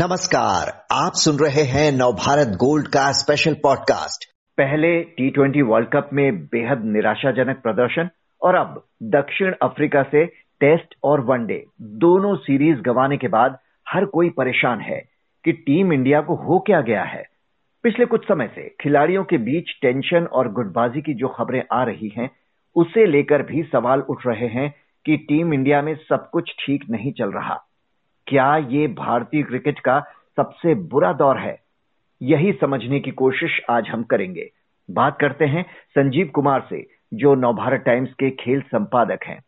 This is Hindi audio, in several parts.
नमस्कार, आप सुन रहे हैं नवभारत गोल्ड का स्पेशल पॉडकास्ट पहले टी ट्वेंटी वर्ल्ड कप में बेहद निराशाजनक प्रदर्शन और अब दक्षिण अफ्रीका से टेस्ट और वनडे दोनों सीरीज़ गंवाने के बाद हर कोई परेशान है कि टीम इंडिया को हो क्या गया है। पिछले कुछ समय से खिलाड़ियों के बीच टेंशन और गुटबाजी की जो खबरें आ रही हैं, उसे लेकर भी सवाल उठ रहे हैं कि टीम इंडिया में सब कुछ ठीक नहीं चल रहा। क्या ये भारतीय क्रिकेट का सबसे बुरा दौर है? यही समझने की कोशिश आज हम करेंगे। बात करते हैं संजीव कुमार से, जो नवभारत टाइम्स के खेल संपादक हैं।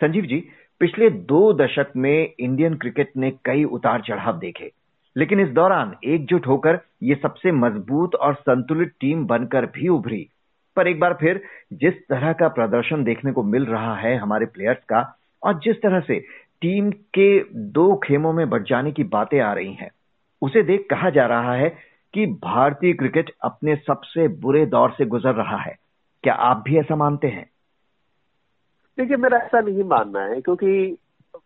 संजीव जी, पिछले दो दशक में इंडियन क्रिकेट ने कई उतार चढ़ाव देखे, लेकिन इस दौरान एकजुट होकर ये सबसे मज़बूत और संतुलित टीम बनकर भी उभरी। पर एक बार फिर, जिस तरह का प्रदर्शन देखने को मिल रहा है हमारे प्लेयर्स का, और जिस तरह से टीम के दो खेमों में बट जाने की बातें आ रही हैं। उसे देख कहा जा रहा है कि भारतीय क्रिकेट अपने सबसे बुरे दौर से गुजर रहा है। क्या आप भी ऐसा मानते हैं? देखिए, मेरा ऐसा नहीं मानना है, क्योंकि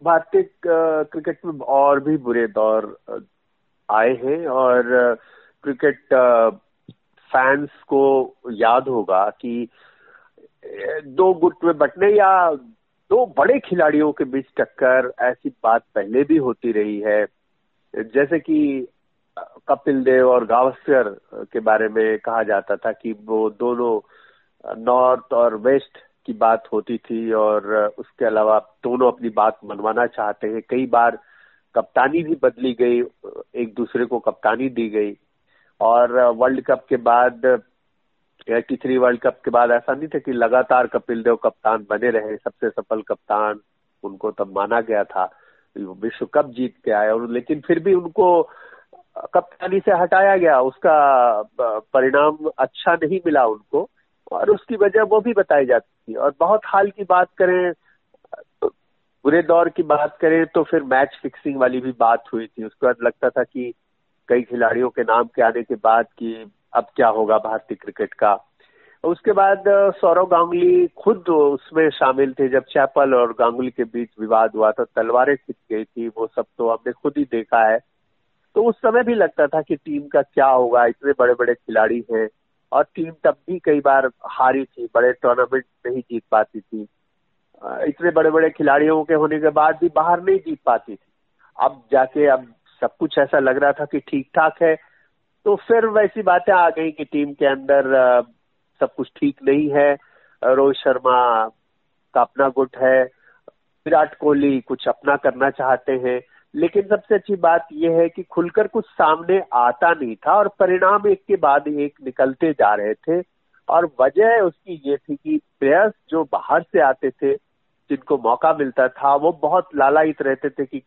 भारतीय क्रिकेट में और भी बुरे दौर आए हैं और क्रिकेट फैंस को याद होगा कि दो गुट में बटने या दो बड़े खिलाड़ियों के बीच टक्कर ऐसी बात पहले भी होती रही है। जैसे कि, कपिल देव और गावस्कर के बारे में कहा जाता था कि वो दोनों, नॉर्थ और वेस्ट की बात होती थी और उसके अलावा दोनों अपनी बात मनवाना चाहते हैं। कई बार कप्तानी भी बदली गई, एक दूसरे को कप्तानी दी गई। और वर्ल्ड कप के बाद एटी थ्री वर्ल्ड कप के बाद ऐसा नहीं था कि लगातार कपिल देव कप्तान बने रहे, सबसे सफल कप्तान उनको तब माना गया था। विश्व कप जीत के आए और लेकिन फिर भी उनको कप्तानी से हटाया गया, उसका परिणाम अच्छा नहीं मिला उनको और उसकी वजह वो भी बताई जाती थी। और बहुत हाल की बात करें, बुरे दौर की बात करें तो फिर मैच फिक्सिंग वाली भी बात हुई थी। उसके बाद लगता था कि कई खिलाड़ियों के नाम के आने के बाद कि अब क्या होगा भारतीय क्रिकेट का। उसके बाद सौरव गांगुली खुद उसमें शामिल थे जब चैपल और गांगुली के बीच विवाद हुआ था, तलवारें खिंच गई थी, वो सब तो हमने खुद ही देखा है। तो उस समय भी लगता था कि टीम का क्या होगा, इतने बड़े बड़े खिलाड़ी हैं और टीम तब भी कई बार हारी थी, बड़े टूर्नामेंट नहीं जीत पाती थी। इतने बड़े बड़े खिलाड़ियों के होने के बाद भी बाहर नहीं जीत पाती थी। अब जाके, अब सब कुछ ऐसा लग रहा था कि ठीक ठाक है तो फिर वैसी बातें आ गई कि टीम के अंदर सब कुछ ठीक नहीं है। रोहित शर्मा का अपना गुट है। विराट कोहली कुछ अपना करना चाहते हैं। लेकिन सबसे अच्छी बात यह है कि खुलकर कुछ सामने आता नहीं था और परिणाम एक के बाद एक निकलते जा रहे थे। और वजह उसकी ये थी कि प्लेयर्स जो बाहर से आते थे, जिनको मौका मिलता था, वो बहुत लालायित रहते थे कि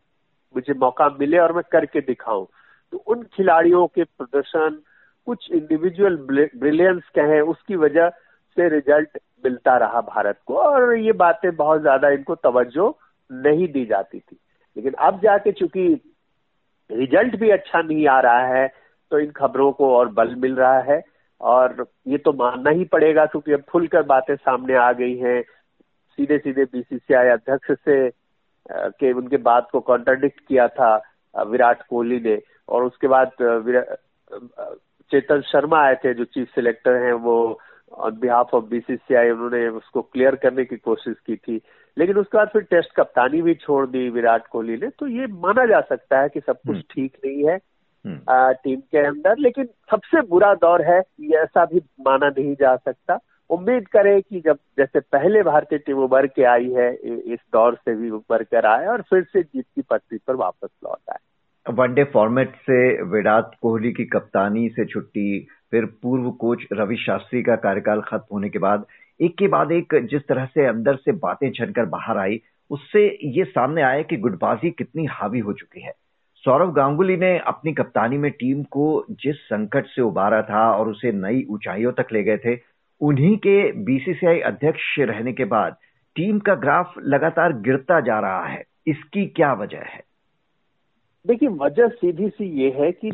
मुझे मौका मिले और मैं करके दिखाऊँ। तो उन खिलाड़ियों के प्रदर्शन, कुछ इंडिविजुअल ब्रिलियंस कहें, उसकी वजह से रिज़ल्ट मिलता रहा भारत को। और ये बातें बहुत ज़्यादा इनको तवज्जो नहीं दी जाती थी। लेकिन अब जाके चूँकि रिज़ल्ट भी अच्छा नहीं आ रहा है तो इन खबरों को और बल मिल रहा है। और ये तो मानना ही पड़ेगा क्योंकि अब खुलकर बातें सामने आ गई हैं। सीधे सीधे बीसीसीआई अध्यक्ष से के उनके बात को कॉन्ट्राडिक्ट किया था विराट कोहली ने। और उसके बाद चेतन शर्मा आए थे जो चीफ सिलेक्टर हैं वो ऑन बिहाफ ऑफ़ बीसीसीआई उन्होंने उसको क्लियर करने की कोशिश की थी। लेकिन उसके बाद फिर टेस्ट कप्तानी भी छोड़ दी विराट कोहली ने। तो ये माना जा सकता है कि सब कुछ हम्म। ठीक नहीं है हम्म। टीम के अंदर। लेकिन सबसे बुरा दौर है ये ऐसा भी माना नहीं जा सकता। उम्मीद करें कि जब जैसे पहले भारतीय टीम उभर के आई है इस दौर से भी उभर कर आए और फिर से जीत की पटरी पर वापस लौट आए। वनडे फॉर्मेट से विराट कोहली की कप्तानी से छुट्टी, फिर पूर्व कोच रवि शास्त्री का कार्यकाल खत्म होने के बाद, एक के बाद एक जिस तरह से अंदर से बातें छनकर बाहर आई, उससे ये सामने आया कि गुटबाजी कितनी हावी हो चुकी है। सौरव गांगुली ने अपनी कप्तानी में टीम को जिस संकट से उबारा था और उसे नई ऊंचाइयों तक ले गए थे, उन्हीं के बीसीसीआई अध्यक्ष रहने के बाद टीम का ग्राफ लगातार गिरता जा रहा है। इसकी क्या वजह है? देखिए, वजह सीधी सी ये है कि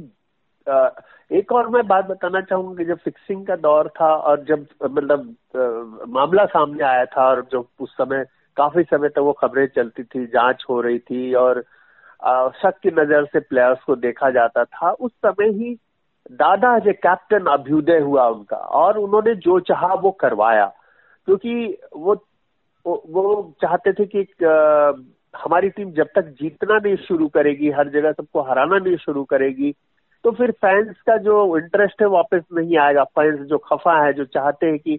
एक और मैं बात बताना चाहूँगा कि जब फिक्सिंग का दौर था और जब मतलब मामला सामने आया था और जो उस समय, काफ़ी समय तक तो वो खबरें चलती थी, जाँच हो रही थी और शक की नज़र से प्लेयर्स को देखा जाता था, उस समय ही दादा ए कैप्टन अभ्युदय हुआ उनका और उन्होंने जो चाहा वो करवाया। क्योंकि वो वो चाहते थे कि हमारी टीम जब तक जीतना नहीं शुरू करेगी, हर जगह सबको हराना नहीं शुरू करेगी तो फिर फैंस का जो इंटरेस्ट है वापस नहीं आएगा। फैंस जो खफा है, जो चाहते हैं कि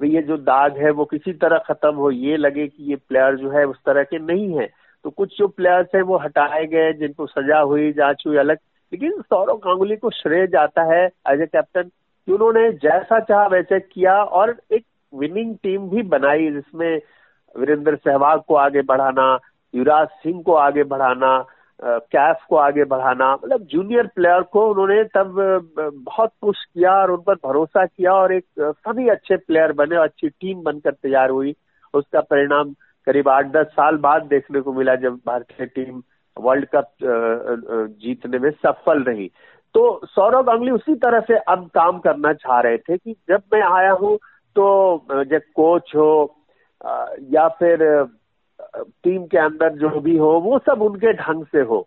ये जो दाग है, वो किसी तरह खत्म हो, ये लगे कि ये प्लेयर जो है उस तरह के नहीं है। तो कुछ जो प्लेयर्स हैं वो हटाए गए, जिनको सजा हुई, जाँच हुई अलग। लेकिन सौरव गांगुली को श्रेय जाता है एज ए कैप्टन कि उन्होंने जैसा चाह वैसे किया और एक विनिंग टीम भी बनाई जिसमें वीरेंद्र सहवाग को आगे बढ़ाना युवराज सिंह को आगे बढ़ाना कैफ को आगे बढ़ाना मतलब जूनियर प्लेयर को उन्होंने तब बहुत पुश किया और उन पर भरोसा किया और एक सभी अच्छे प्लेयर बने और अच्छी टीम बनकर तैयार हुई। उसका परिणाम करीब आठ दस साल बाद देखने को मिला जब भारतीय टीम वर्ल्ड कप जीतने में सफल रही। तो सौरव गांगुली उसी तरह से अब काम करना चाह रहे थे कि जब मैं आया हूँ तो जब कोच हो या फिर टीम के अंदर जो भी हो, वो सब उनके ढंग से हो।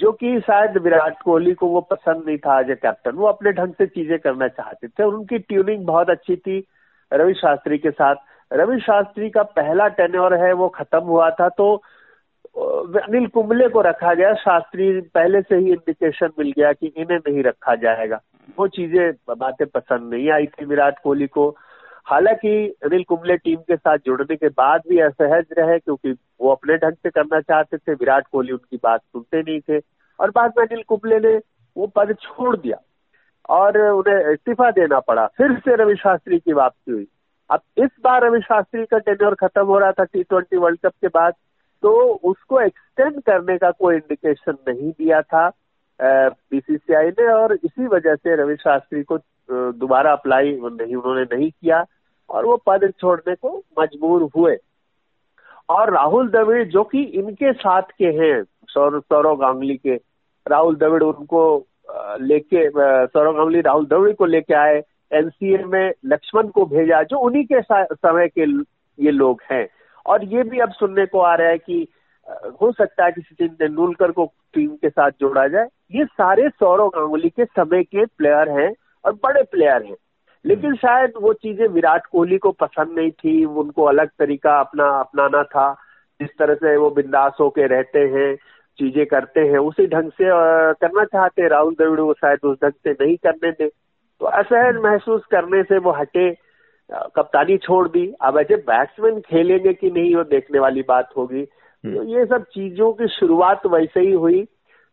जो कि शायद विराट कोहली को वो पसंद नहीं था एज ए कैप्टन वो अपने ढंग से चीज़ें करना चाहते थे। और उनकी ट्यूनिंग बहुत अच्छी थी रवि शास्त्री के साथ। रवि शास्त्री का पहला टेन्योर है, वो खत्म हुआ था तो अनिल कुंबले को रखा गया। शास्त्री पहले से ही इंडिकेशन मिल गया कि इन्हें नहीं रखा जाएगा। वो चीज़ें, बातें पसंद नहीं आई थी विराट कोहली को। हालाँकि अनिल कुंबले टीम के साथ जुड़ने के बाद भी असहज रहे, क्योंकि वो अपने ढंग से करना चाहते थे। विराट कोहली उनकी बात सुनते नहीं थे। और बाद में अनिल कुंबले ने वो पद छोड़ दिया और उन्हें इस्तीफा देना पड़ा। फिर से रवि शास्त्री की वापसी हुई। अब इस बार रवि शास्त्री का टेन्योर खत्म हो रहा था टी ट्वेंटी वर्ल्ड कप के बाद तो उसको एक्सटेंड करने का कोई इंडिकेशन नहीं दिया था बीसीसीआई ने। और इसी वजह से रवि शास्त्री को दोबारा अप्लाई नहीं, उन्होंने नहीं किया। और वो पद छोड़ने को मजबूर हुए। और राहुल द्रविड़, जो कि इनके साथ के हैं सौरव सौरव गांगुली के, राहुल द्रविड़ उनको लेके सौरव गांगुली राहुल द्रविड़ को लेके आए, एनसीए में लक्ष्मण को भेजा, जो उन्हीं के समय के ये लोग हैं। और ये भी अब सुनने को आ रहा है कि हो सकता है कि सचिन तेंदुलकर को टीम के साथ जोड़ा जाए। ये सारे सौरव गांगुली के समय के प्लेयर हैं और बड़े प्लेयर हैं। लेकिन शायद वो चीज़ें विराट कोहली को पसंद नहीं थी उनको अलग तरीका अपना अपनाना था जिस तरह से वो बिंदास होके रहते हैं चीज़ें करते हैं उसी ढंग से करना चाहते राहुल द्रविड़ वो शायद उस ढंग से नहीं करने दे तो असहज महसूस करने से वो हटे कप्तानी छोड़ दी। अब ऐसे बैट्समैन खेलेंगे कि नहीं वो देखने वाली बात होगी। हम्म। तो ये सब चीज़ों की शुरुआत वैसे ही हुई।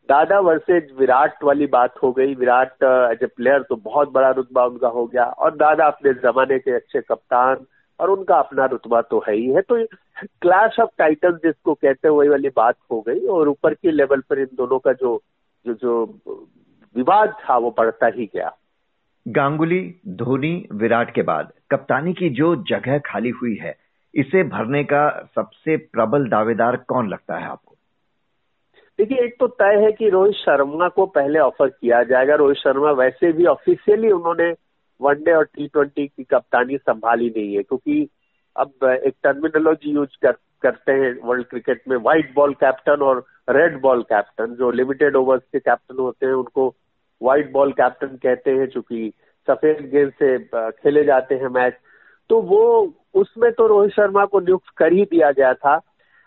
दादा वर्सेज विराट वाली बात हो गई। विराट एज ए प्लेयर तो बहुत बड़ा रुतबा उनका हो गया। और दादा अपने जमाने के अच्छे कप्तान और उनका अपना रुतबा तो है ही है। तो क्लैश ऑफ़ टाइटल जिसको कहते वही वाली बात हो गई और ऊपर के लेवल पर इन दोनों का जो जो जो विवाद था, वो बढ़ता ही गया। गांगुली, धोनी, विराट के बाद कप्तानी की जो जगह खाली हुई है, इसे भरने का सबसे प्रबल दावेदार कौन लगता है आपको? देखिए एक तो तय है कि रोहित शर्मा को पहले ऑफ़र किया जाएगा। रोहित शर्मा वैसे भी ऑफिशियली उन्होंने वनडे और टी ट्वेंटी की कप्तानी संभाली नहीं है क्योंकि अब एक टर्मिनोलॉजी यूज़ कर, करते हैं वर्ल्ड क्रिकेट में व्हाइट बॉल कैप्टन और रेड बॉल कैप्टन जो लिमिटेड ओवर्स के कैप्टन होते हैं उनको व्हाइट बॉल कैप्टन कहते हैं चूँकि सफ़ेद गेंद से खेले जाते हैं मैच तो वो उसमें तो रोहित शर्मा को नियुक्त कर ही दिया गया था।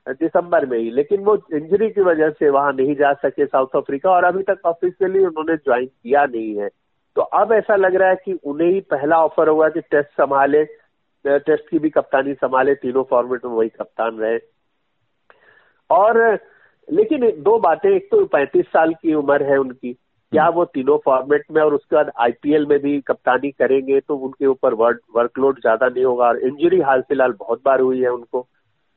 दिसंबर में ही, लेकिन वो इंजरी की वजह से वहाँ नहीं जा सके साउथ अफ्रीका और अभी तक ऑफिशियली उन्होंने ज्वाइन किया नहीं है। तो अब ऐसा लग रहा है कि उन्हें ही पहला ऑफ़र होगा कि टेस्ट संभाले टेस्ट की भी कप्तानी संभाले, तीनों फॉर्मेट में वही कप्तान रहे। और, लेकिन दो बातें, एक तो पैंतीस साल की उम्र है उनकी, क्या वो तीनों फॉर्मेट में और उसके बाद आईपीएल में भी कप्तानी करेंगे तो उनके ऊपर वर्क वर्कलोड ज़्यादा नहीं होगा और इंजरी हाल फ़िलहाल बहुत बार हुई है उनको।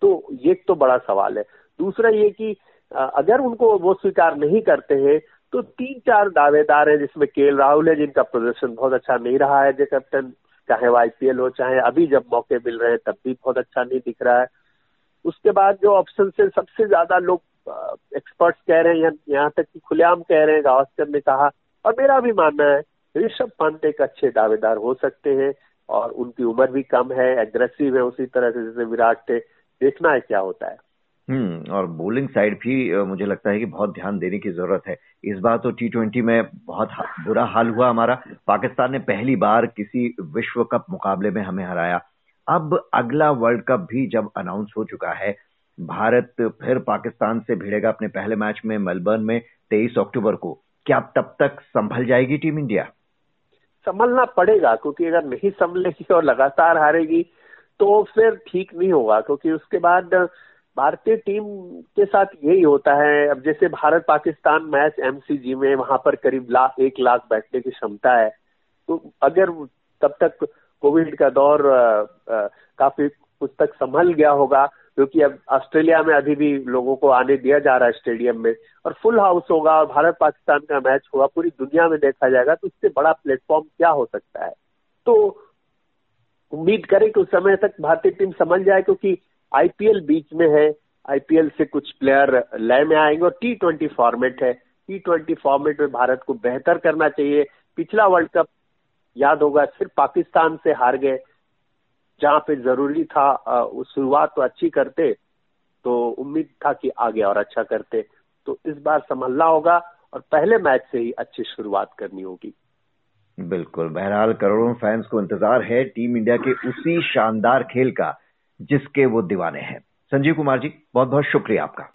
तो ये तो बड़ा सवाल है। दूसरा ये कि अगर उनको वो स्वीकार नहीं करते हैं तो तीन चार दावेदार हैं जिसमें के राहुल है, जिनका प्रदर्शन बहुत अच्छा नहीं रहा है। जो कैप्टन, चाहे वो आईपीएल हो, चाहे अभी जब मौके मिल रहे हैं, तब भी बहुत अच्छा नहीं दिख रहा है। उसके बाद जो ऑप्शन से सबसे ज़्यादा लोग एक्सपर्ट्स कह रहे हैं यहाँ तक कि खुलेआम कह रहे हैं, गावस्कर ने कहा, और मेरा भी मानना है, ऋषभ पंत एक अच्छे दावेदार हो सकते हैं, और उनकी उम्र भी कम है, एग्रेसिव है उसी तरह से, जैसे विराट थे देखना है क्या होता है। हम्म और बोलिंग साइड भी मुझे लगता है कि बहुत ध्यान देने की ज़रूरत है। इस बार तो टी ट्वेंटी में बहुत बुरा हाल हुआ हमारा। पाकिस्तान ने पहली बार किसी विश्व कप मुकाबले में हमें हराया। अब अगला वर्ल्ड कप भी जब अनाउंस हो चुका है भारत फिर पाकिस्तान से भिड़ेगा अपने पहले मैच में मेलबर्न में तेईस अक्टूबर को। क्या तब तक संभल जाएगी टीम इंडिया? संभलना पड़ेगा क्योंकि अगर नहीं संभलेगी और लगातार हारेगी तो फिर ठीक नहीं होगा क्योंकि उसके बाद भारतीय टीम के साथ यही होता है। अब जैसे भारत पाकिस्तान मैच एमसीजी में वहाँ पर करीब लाख एक लाख बैठने की क्षमता है। तो अगर तब तक कोविड का दौर आ, आ, काफ़ी कुछ तक संभल गया होगा क्योंकि अब ऑस्ट्रेलिया में अभी भी लोगों को आने दिया जा रहा है स्टेडियम में और फुल हाउस होगा और भारत पाकिस्तान का मैच होगा पूरी दुनिया में देखा जाएगा तो इससे बड़ा प्लेटफॉर्म क्या हो सकता है? तो उम्मीद करें कि उस समय तक भारतीय टीम समझ जाए, क्योंकि आईपीएल बीच में है। आईपीएल से कुछ प्लेयर लय में आएँगे और टी ट्वेंटी फॉर्मेट है। टी ट्वेंटी फॉर्मेट में भारत को बेहतर करना चाहिए। पिछला वर्ल्ड कप याद होगा, सिर्फ़ पाकिस्तान से हार गए, जहाँ पे ज़रूरी था शुरुआत तो अच्छी करते तो उम्मीद था कि आगे और अच्छा करते। तो इस बार संभलना होगा और पहले मैच से ही अच्छी शुरुआत करनी होगी। बिल्कुल। बहरहाल करोड़ों फैंस को इंतज़ार है टीम इंडिया के उसी शानदार खेल का, जिसके वो दीवाने हैं। संजीव कुमार जी बहुत बहुत शुक्रिया आपका।